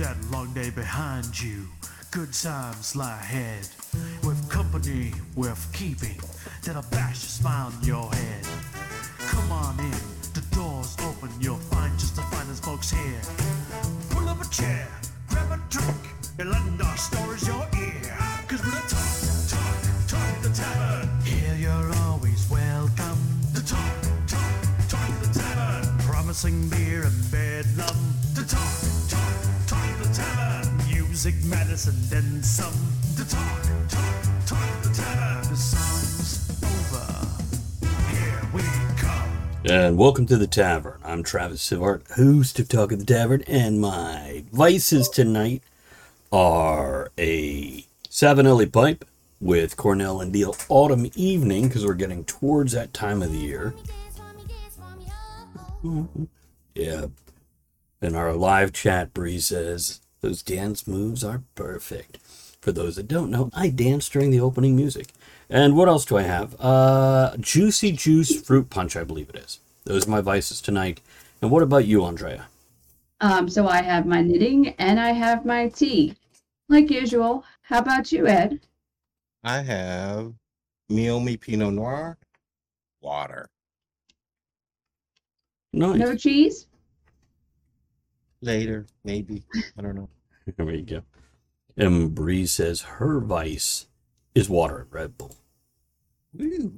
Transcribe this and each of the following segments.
that long day behind you. Good times lie ahead. With company worth keeping, that'll bash a smile on your head. Come on in, the door's open, you'll find just the finest folks here. Pull up a chair, grab a drink, and lend our stories your ear. Cause we're the talk, talk, talk the tavern. Here you're always welcome. The talk, talk, talk the tavern. Promising Music, medicine, then some. The talk, talk, talk the tavern. The song's over. Here we come. And welcome to the tavern. I'm Travis Sivart, host of Talk of the Tavern, and my vices tonight are a Savinelli pipe with Cornell and Diehl Autumn Evening, because we're getting towards that time of the year. Yeah. In our live chat, Bree says, those dance moves are perfect. For those that don't know, I dance during the opening music. And what else do I have? Uh, Juicy Juice Fruit Punch, I believe it is. Those are my vices tonight. And what about you, Andrea? Um, so I have my knitting and I have my tea, like usual. How about you, Ed? I have Meiomi Pinot Noir, water. Nice. No cheese? Later, maybe. I don't know. There you go. And Bree says her vice is water and Red Bull. Woo.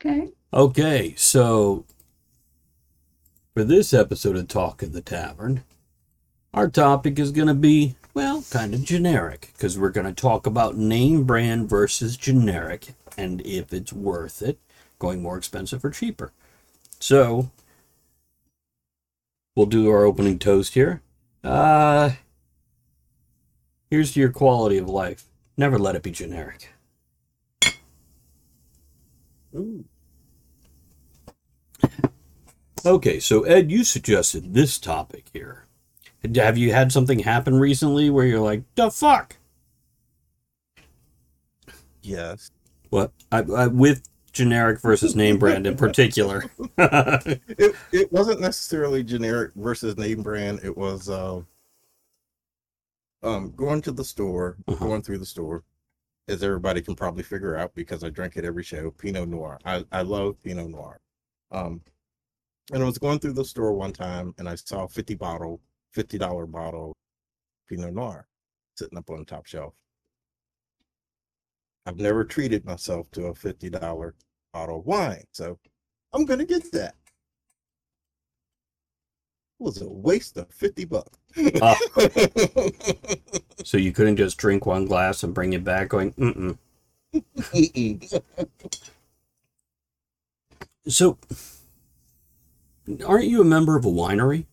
Okay. Okay, so for this episode of Talk of the Tavern, our topic is going to be, well, kind of generic, because we're going to talk about name brand versus generic and if it's worth it, going more expensive or cheaper. So, we'll do our opening toast here. Uh, here's to your quality of life. Never let it be generic. Ooh. Okay, so Ed, you suggested this topic here. Have you had something happen recently where you're like, the fuck? Yes. What? I, I, with generic versus name brand in particular. It it wasn't necessarily generic versus name brand. It was um um going to the store, Uh-huh. going through the store, as everybody can probably figure out because I drink it every show. Pinot Noir. I I love Pinot Noir. Um, and I was going through the store one time and I saw a fifty bottle, fifty dollar bottle Pinot Noir sitting up on the top shelf. I've never treated myself to a fifty dollar bottle of wine, so I'm gonna get that. It was a waste of fifty bucks. Ah. so you couldn't just drink one glass and bring it back going, mm-mm. Mm-mm. So, aren't you a member of a winery?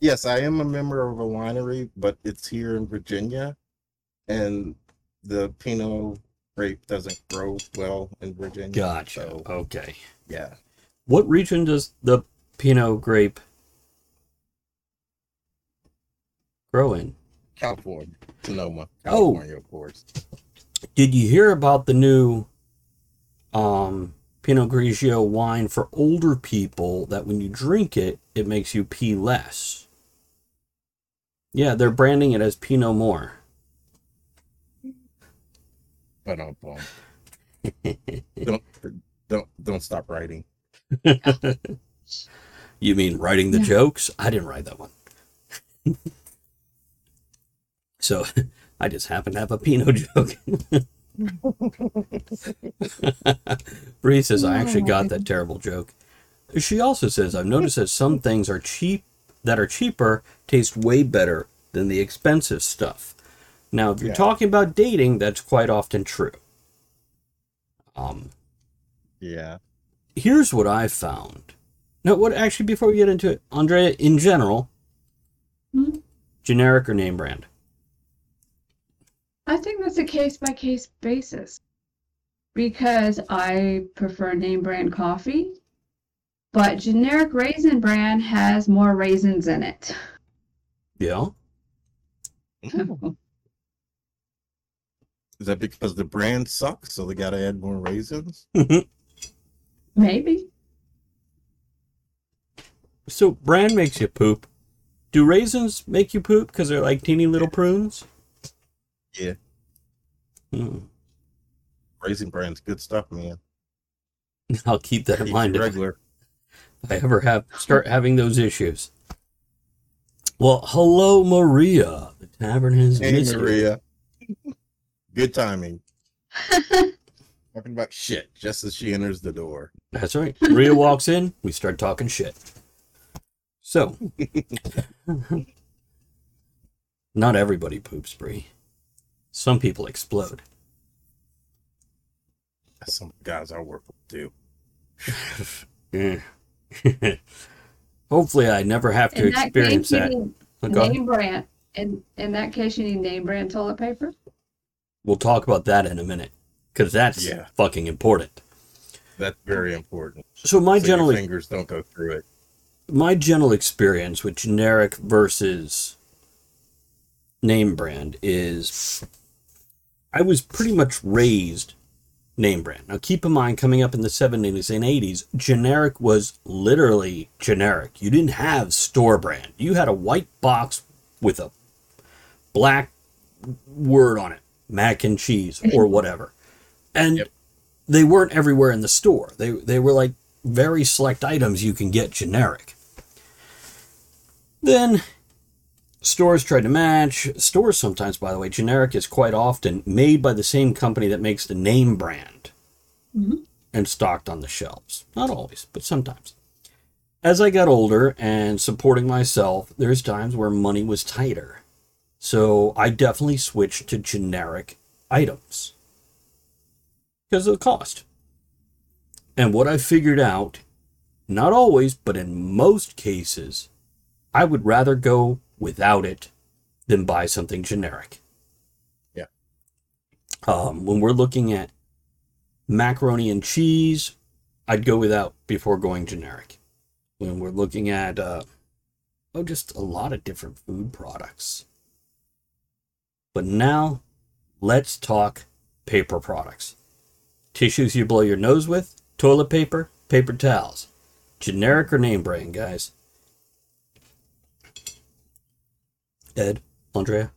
yes, I am a member of a winery, but it's here in Virginia, and the Pinot grape doesn't grow well in Virginia. Gotcha. So, Okay. yeah. What region does the Pinot grape grow in? California, Sonoma, Oh. California, of course. Did you hear about the new um, Pinot Grigio wine for older people that when you drink it, it makes you pee less? Yeah, they're branding it as Pinot More. But um, don't don't don't stop writing. You mean writing the Yeah. jokes? I didn't write that one. so I just happen to have a Pinot joke. Bree says, I actually got that terrible joke. She also says, I've noticed that some things are cheap that are cheaper taste way better than the expensive stuff. Now, if you're Yeah. talking about dating, that's quite often true. Um, Yeah. here's what I found. No, what actually before we get into it, Andrea, in general, Hmm? generic or name brand? I think that's a case by case basis because I prefer name brand coffee, but generic raisin bran has more raisins in it. Yeah. Is that because the brand sucks, so they got to add more raisins? Maybe. so brand makes you poop. Do raisins make you poop because they're like teeny little prunes? Yeah. Hmm. Raisin Bran's good stuff, man. I'll keep that in mind you if regular. I ever have start having those issues. Well, hello, Maria. The tavern has Hey, missed. Maria. Good timing. Talking about shit just as she enters the door. That's right. Maria walks in, we start talking shit. So, not everybody poops, Brie. Some people explode. That's some guys I work with do. Yeah. Hopefully, I never have to In that experience case, you that. need go ahead. name brand. In in that case, you need name brand toilet paper. We'll talk about that in a minute because that's Yeah. fucking important. That's very important. So, my so general fingers don't go through it. my general experience with generic versus name brand is I was pretty much raised name brand. Now keep in mind coming up in the 70s and 80s, generic was literally generic. You didn't have store brand. You had a white box with a black word on it, mac and cheese or whatever. And Yep. they weren't everywhere in the store. They they were like very select items you can get generic. Then stores tried to match. Stores sometimes, by the way, generic is quite often made by the same company that makes the name brand Mhm. and stocked on the shelves. Not always, but sometimes. As I got older and supporting myself, there's times where money was tighter. So I definitely switched to generic items because of the cost. And what I figured out, not always, but in most cases, I would rather go without it than buy something generic. Yeah. Um, when we're looking at macaroni and cheese, I'd go without before going generic. When we're looking at, uh, oh, just a lot of different food products. But now, let's talk paper products. Tissues you blow your nose with, toilet paper, paper towels. Generic or name brand, guys? Ed, Andrea?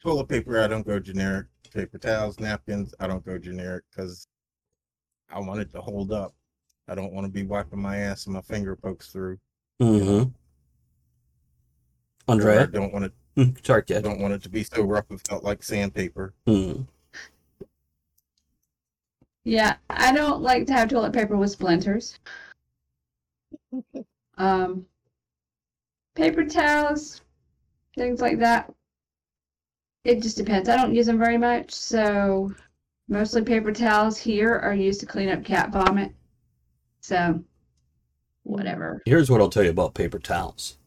Toilet paper, I don't go generic. Paper towels, napkins, I don't go generic because I want it to hold up. I don't want to be wiping my ass and my finger pokes through. Mm-hmm. Or I don't want it. Mm, Sorry, I don't want it to be so rough it felt like sandpaper. Mm. Yeah, I don't like to have toilet paper with splinters. Um, paper towels, things like that. It just depends. I don't use them very much, so mostly paper towels here are used to clean up cat vomit. So, whatever. Here's what I'll tell you about paper towels.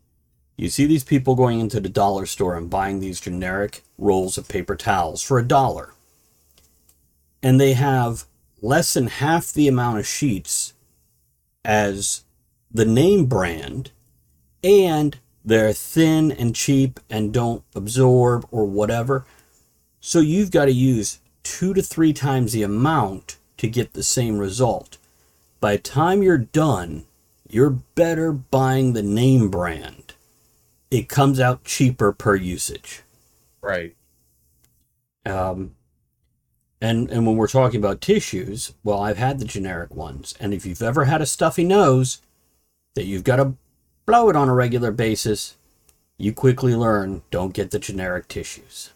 You see these people going into the dollar store and buying these generic rolls of paper towels for a dollar. And they have less than half the amount of sheets as the name brand, and they're thin and cheap and don't absorb or whatever. So you've got to use two to three times the amount to get the same result. By the time you're done, you're better buying the name brand. It comes out cheaper per usage. Right. Um, and and when we're talking about tissues, well, I've had the generic ones, and if you've ever had a stuffy nose that you've got to blow it on a regular basis, you quickly learn don't get the generic tissues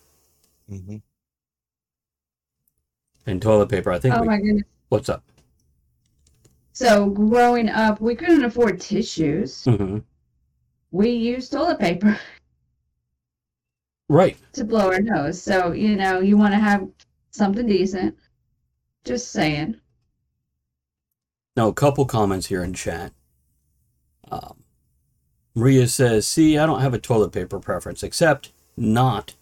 hmm and toilet paper. I think. Oh we, my goodness. what's up? So, growing up, we couldn't afford tissues. hmm We use toilet paper Right. to blow our nose. So, you know, you want to have something decent. Just saying. Now, a couple comments here in chat. Um, Maria says, See, I don't have a toilet paper preference, except not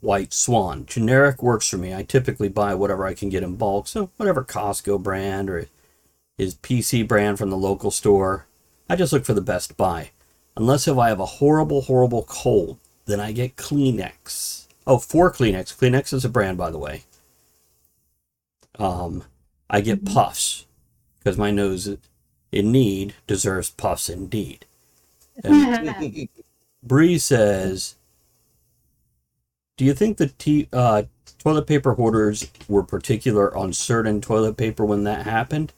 White Swan. Generic works for me. I typically buy whatever I can get in bulk, so whatever Costco brand or his PC brand from the local store. I just look for the best buy. Unless if I have a horrible, horrible cold, then I get Kleenex. Oh, for Kleenex. Kleenex is a brand, by the way. Um, I get Mhm. puffs because my nose in need deserves puffs indeed. And Bree says, "Do you think the t- uh, toilet paper hoarders were particular on certain toilet paper when that happened?"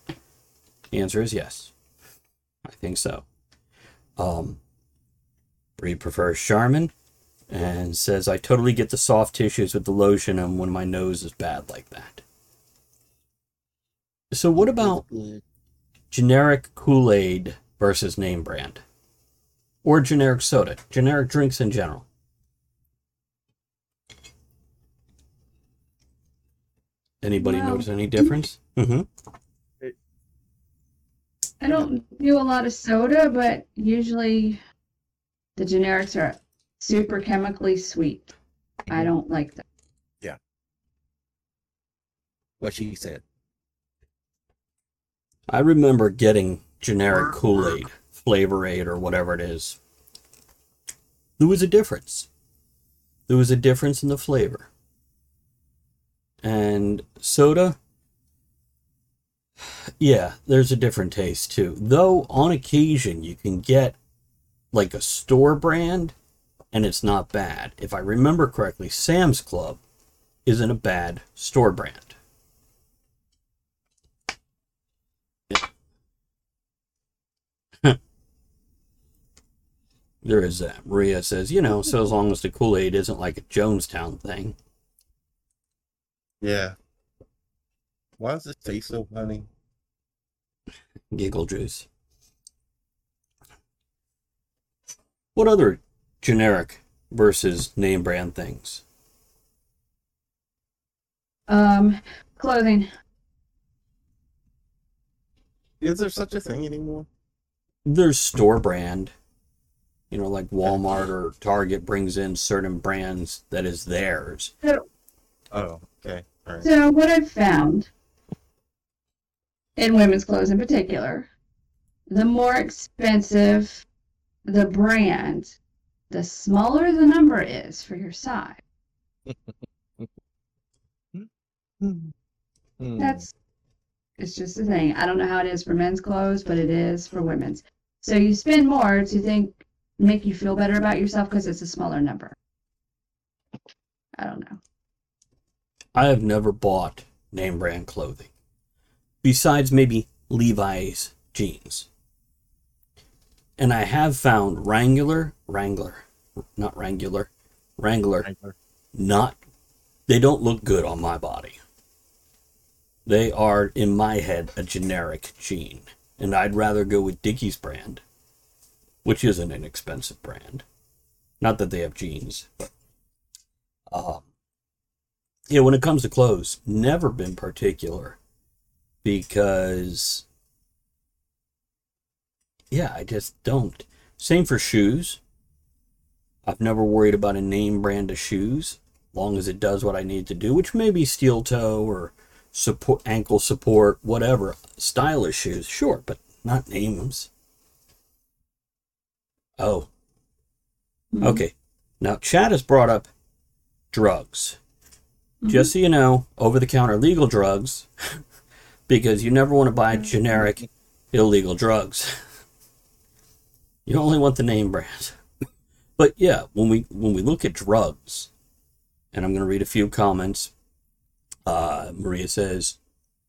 The answer is yes. I think so. Um, Bree prefers Charmin and says, "I totally get the soft tissues with the lotion and when my nose is bad like that." So, what about generic Kool Aid versus name brand? Or generic soda, generic drinks in general? Anybody Well- notice any difference? Mm-hmm. I don't do a lot of soda, but usually the generics are super chemically sweet. I mm-hmm. don't like them. Yeah. What she said. I remember getting generic Work, Kool Aid, Flavor Aid, or whatever it is. There was a difference. There was a difference in the flavor. And soda, yeah, there's a different taste too. Though on occasion you can get like a store brand and it's not bad. If I remember correctly, Sam's Club isn't a bad store brand. There is that. Maria says, you know, so as long as the Kool Aid isn't like a Jonestown thing. Yeah. Why does it taste so funny? Giggle juice. What other generic versus name brand things? Um, clothing. Is there such a thing anymore? There's store brand. You know, like Walmart or Target brings in certain brands that is theirs. Oh, okay. All right. So what I've found in women's clothes in particular, the more expensive the brand, the smaller the number is for your size. Hmm. That's it's just a thing. I don't know how it is for men's clothes, but it is for women's. So you spend more to think make you feel better about yourself because it's a smaller number. I don't know. I have never bought name brand clothing. Besides maybe Levi's jeans. And I have found Wrangler, Wrangler, not Wrangler, Wrangler, Wrangler. not, they don't look good on my body. They are, in my head, a generic jean. And I'd rather go with Dickies brand, which is an inexpensive brand. Not that they have jeans, but um, yeah, when it comes to clothes, never been particular because yeah, I just don't. Same for shoes. I've never worried about a name brand of shoes, long as it does what I need to do, which may be steel toe or support ankle support, whatever. Stylish shoes, sure, but not names. Oh, Mhm. okay. Now Chad has brought up drugs. Mhm. Just so you know, over the counter legal drugs, because you never want to buy generic illegal drugs. You only want the name brand. But yeah, when we when we look at drugs, and I'm going to read a few comments. Uh, Maria says,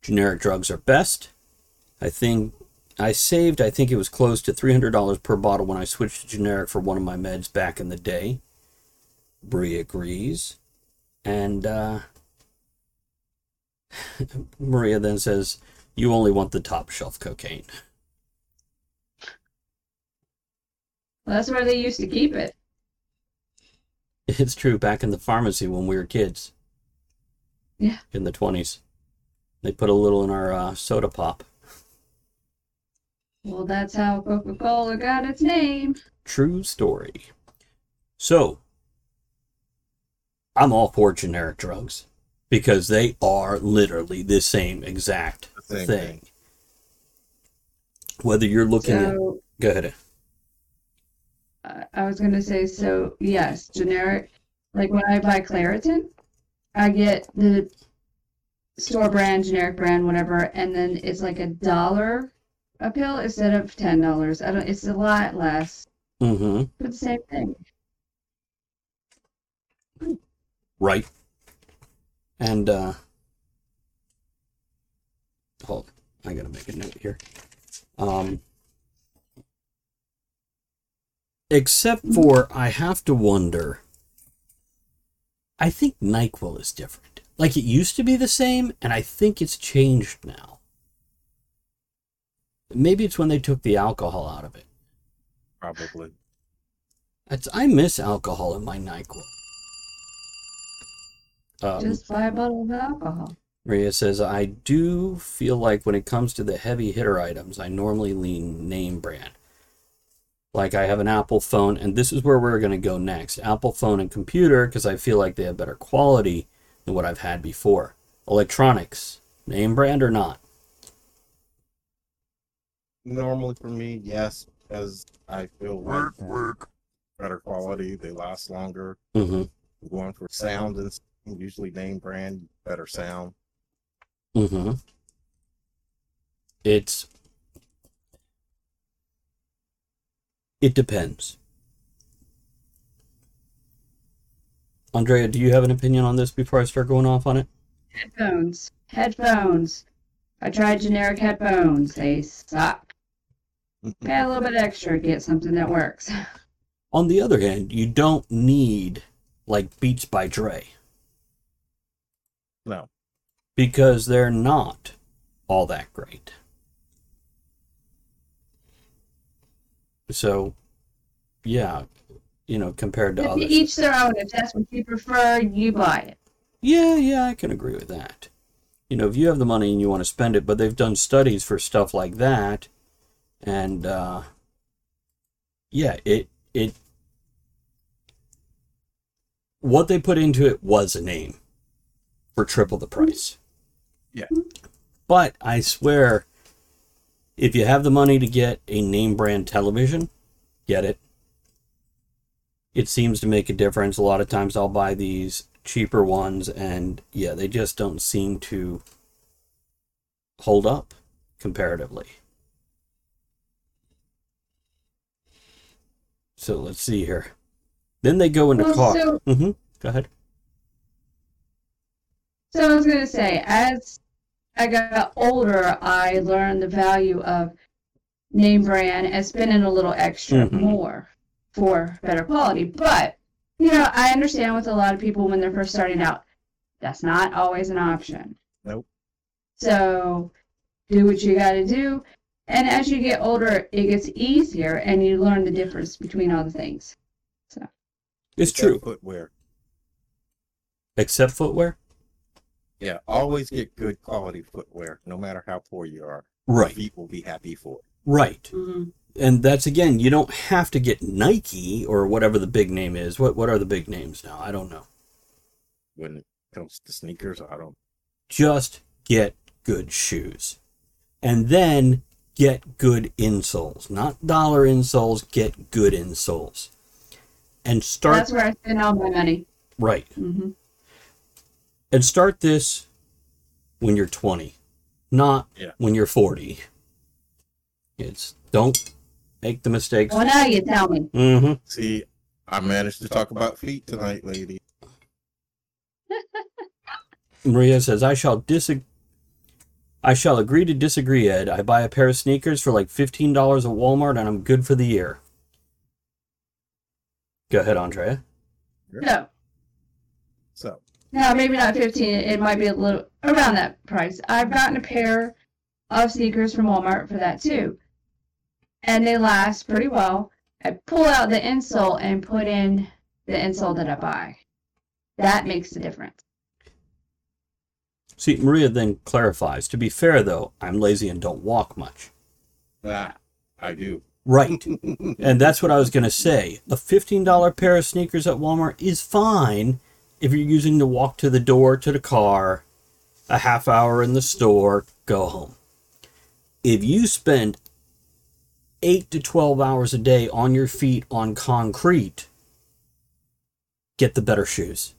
generic drugs are best. I think I saved. I think it was close to three hundred dollars per bottle when I switched to generic for one of my meds back in the day. Brie agrees. And uh, Maria then says, You only want the top shelf cocaine. Well, that's where they used to keep it. It's true, back in the pharmacy when we were kids. Yeah. In the 20s. They put a little in our uh, soda pop. Well, that's how Coca Cola got its name. True story. So, I'm all for generic drugs because they are literally the same exact The thing. thing. Whether you're looking at. Go ahead. I was gonna say, so yes, generic. Like when I buy Claritin, I get the store brand, generic brand, whatever, and then it's like a dollar a pill instead of ten dollars. I don't. It's a lot less Mm-hmm. for the same thing. Right. And uh hold I gotta make a note here. Um except for I have to wonder I think NyQuil is different. Like it used to be the same, and I think it's changed now. Maybe it's when they took the alcohol out of it. Probably. It's, I miss alcohol in my NyQuil. Um, Just buy a bottle of alcohol. Maria says, I do feel like when it comes to the heavy hitter items, I normally lean name brand. Like I have an Apple phone, and this is where we're going to go next Apple phone and computer, because I feel like they have better quality than what I've had before. Electronics, name brand or not? Normally for me, yes, as I feel work, like better quality, they last longer. Mm-hmm. Going for sound and usually name brand, better sound. Mm-hmm. It's. It depends. Andrea, do you have an opinion on this before I start going off on it? Headphones. Headphones. I tried generic headphones. They suck. Pay a little bit extra to get something that works. On the other hand, you don't need like Beats by Dre No. because they're not all that great. So, yeah, you know, compared to If others. each their own. If that's what you prefer, you buy it. Yeah, yeah, I can agree with that. You know, if you have the money and you want to spend it, but they've done studies for stuff like that, and uh, yeah, it it what they put into it was a name for triple the price. Yeah. But I swear, if you have the money to get a name brand television, get it. It seems to make a difference. A lot of times I'll buy these cheaper ones, and yeah, they just don't seem to hold up comparatively. So let's see here. Then they go into Well, car. so- hmm Go ahead. So I was gonna say, as I got older, I learned the value of name brand and spending a little extra Mhm. more for better quality. But you know, I understand with a lot of people when they're first starting out, that's not always an option. Nope. So do what you got to do, and as you get older, it gets easier, and you learn the difference between all the things. So It's Except true. Footwear. Except footwear? Yeah, always get good quality footwear, no matter how poor you are. Right. Feet will be happy for it. Right. and that's again you don't have to get nike or whatever the big name is what what are the big names now i don't know When it comes to sneakers, I don't. just get good shoes and then get good insoles not dollar insoles get good insoles and start That's where I spend all my money. right hmm and start this when you're 20 not Yeah. when you're 40 it's don't make the mistakes Well, now you tell me. Mm-hmm. See, I managed to talk about feet tonight, lady. Maria says, I shall disagree. I shall agree to disagree, Ed. I buy a pair of sneakers for like $15 at Walmart and I'm good for the year. Go ahead, Andrea. No, So, no, maybe not 15. It might be a little around that price. I've gotten a pair of sneakers from Walmart for that too. And they last pretty well. I pull out the insole and put in the insole that I buy. That makes the difference. See, Maria then clarifies. To be fair, though, I'm lazy and don't walk much. ah, I do. Right. and that's what I was going to say. A $15 pair of sneakers at Walmart is fine if you're using to walk to the door to the car, a half hour in the store, go home. If you spend 8 to 12 hours a day on your feet on concrete, get the better shoes.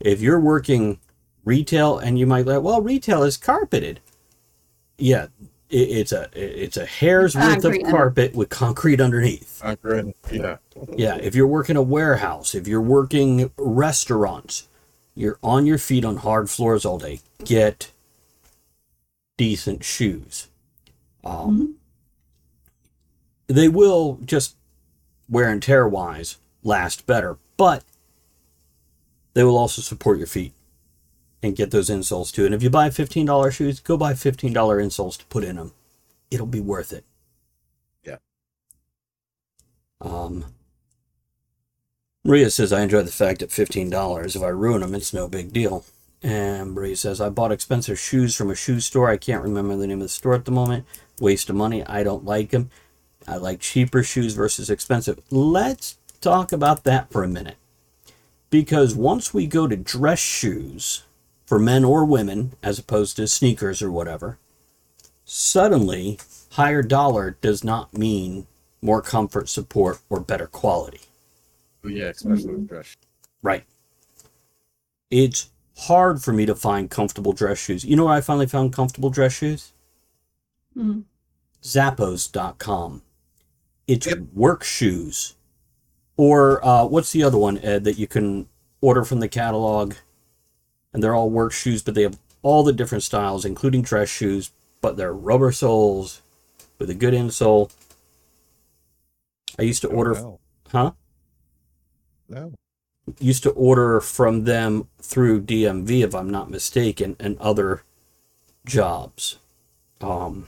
If you're working retail and you might like, well, retail is carpeted. Yeah, it, it's a it's a hair's worth of Concrete under- carpet with concrete underneath. I agree. Yeah. Yeah, if you're working a warehouse, if you're working restaurants, you're on your feet on hard floors all day. Get decent shoes. Um, They will just wear and tear wise last better, but they will also support your feet and get those insoles too. And if you buy $15 shoes, go buy $15 insoles to put in them. It'll be worth it. Yeah. Um, Maria says, I enjoy the fact that $15, if I ruin them, it's no big deal. And Maria says, I bought expensive shoes from a shoe store. I can't remember the name of the store at the moment. Waste of money. I don't like them. I like cheaper shoes versus expensive. Let's talk about that for a minute. Because once we go to dress shoes for men or women, as opposed to sneakers or whatever, suddenly higher dollar does not mean more comfort, support, or better quality. Yeah, especially with dress. Right. It's hard for me to find comfortable dress shoes. You know where I finally found comfortable dress shoes? Mhm. Zappos.com. It's Yep. work shoes. Or uh, what's the other one, Ed, that you can order from the catalog? And they're all work shoes, but they have all the different styles, including dress shoes, but they're rubber soles with a good insole. I used to order, No. huh? No. used to order from them through DMV, if I'm not mistaken, and other jobs. Um,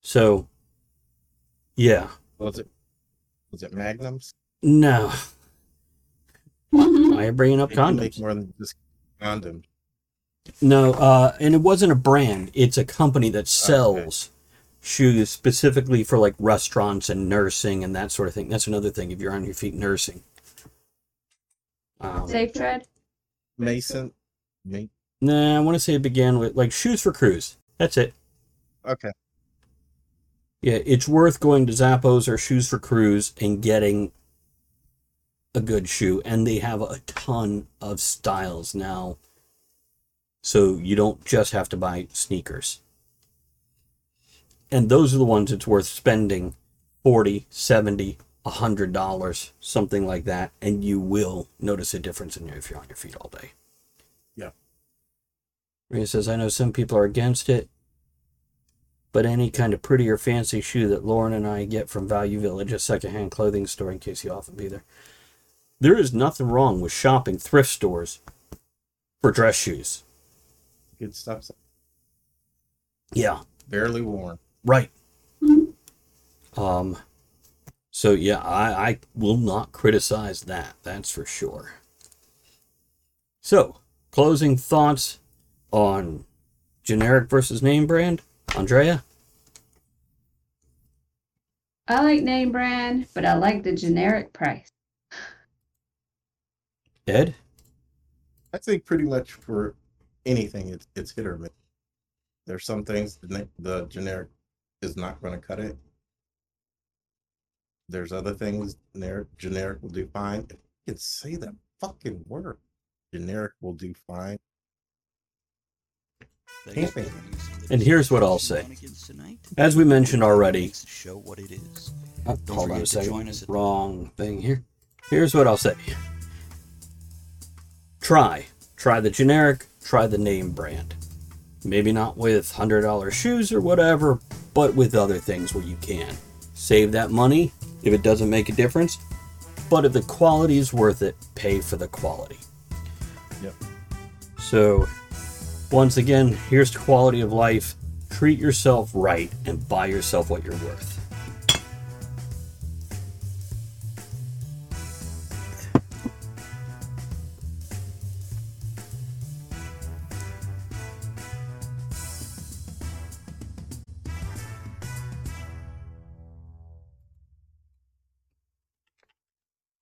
so, yeah, Was it? Was it Magnums? no, Mhm. I am bringing up They can make condoms. more than just condoms. No, uh, and it wasn't a brand. It's a company that sells shoes specifically for like restaurants and nursing and that sort of thing. That's another thing. If you're on your feet nursing, um, Safe tread. Mason. Me. nah, I want to say it began with like shoes for crews. That's it. Okay. Yeah, it's worth going to Zappos or Shoes for Crews and getting a good shoe. And they have a ton of styles now. So you don't just have to buy sneakers. And those are the ones it's worth spending 40, 70, $100, something like that. And you will notice a difference in your, if you're on your feet all day. Yeah. Maria says, I know some people are against it but any kind of pretty or fancy shoe that Lauren and I get from Value Village, a secondhand clothing store, in case you often be there. There is nothing wrong with shopping thrift stores for dress shoes. Good stuff. Yeah, Barely worn. right. Um, so yeah, I, I will not criticize that. That's for sure. So, closing thoughts on generic versus name brand, Andrea. I like name brand, but I like the generic price. Ed. I think pretty much for anything, it's it's hit or miss. There's some things the, the generic is not going to cut it. There's other things generic generic will do fine. If you can say that fucking word, generic will do fine. And here's what I'll say. As we mentioned already, show what it is. Oh, Don't hold on a forget join second. us at- Wrong thing here. Here's what I'll say. Try. Try the generic, try the name brand. Maybe not with $100 shoes or whatever, but with other things where you can. Save that money if it doesn't make a difference. But if the quality is worth it, pay for the quality. Yep. So, once again, here's to quality of life. Treat yourself right and buy yourself what you're worth.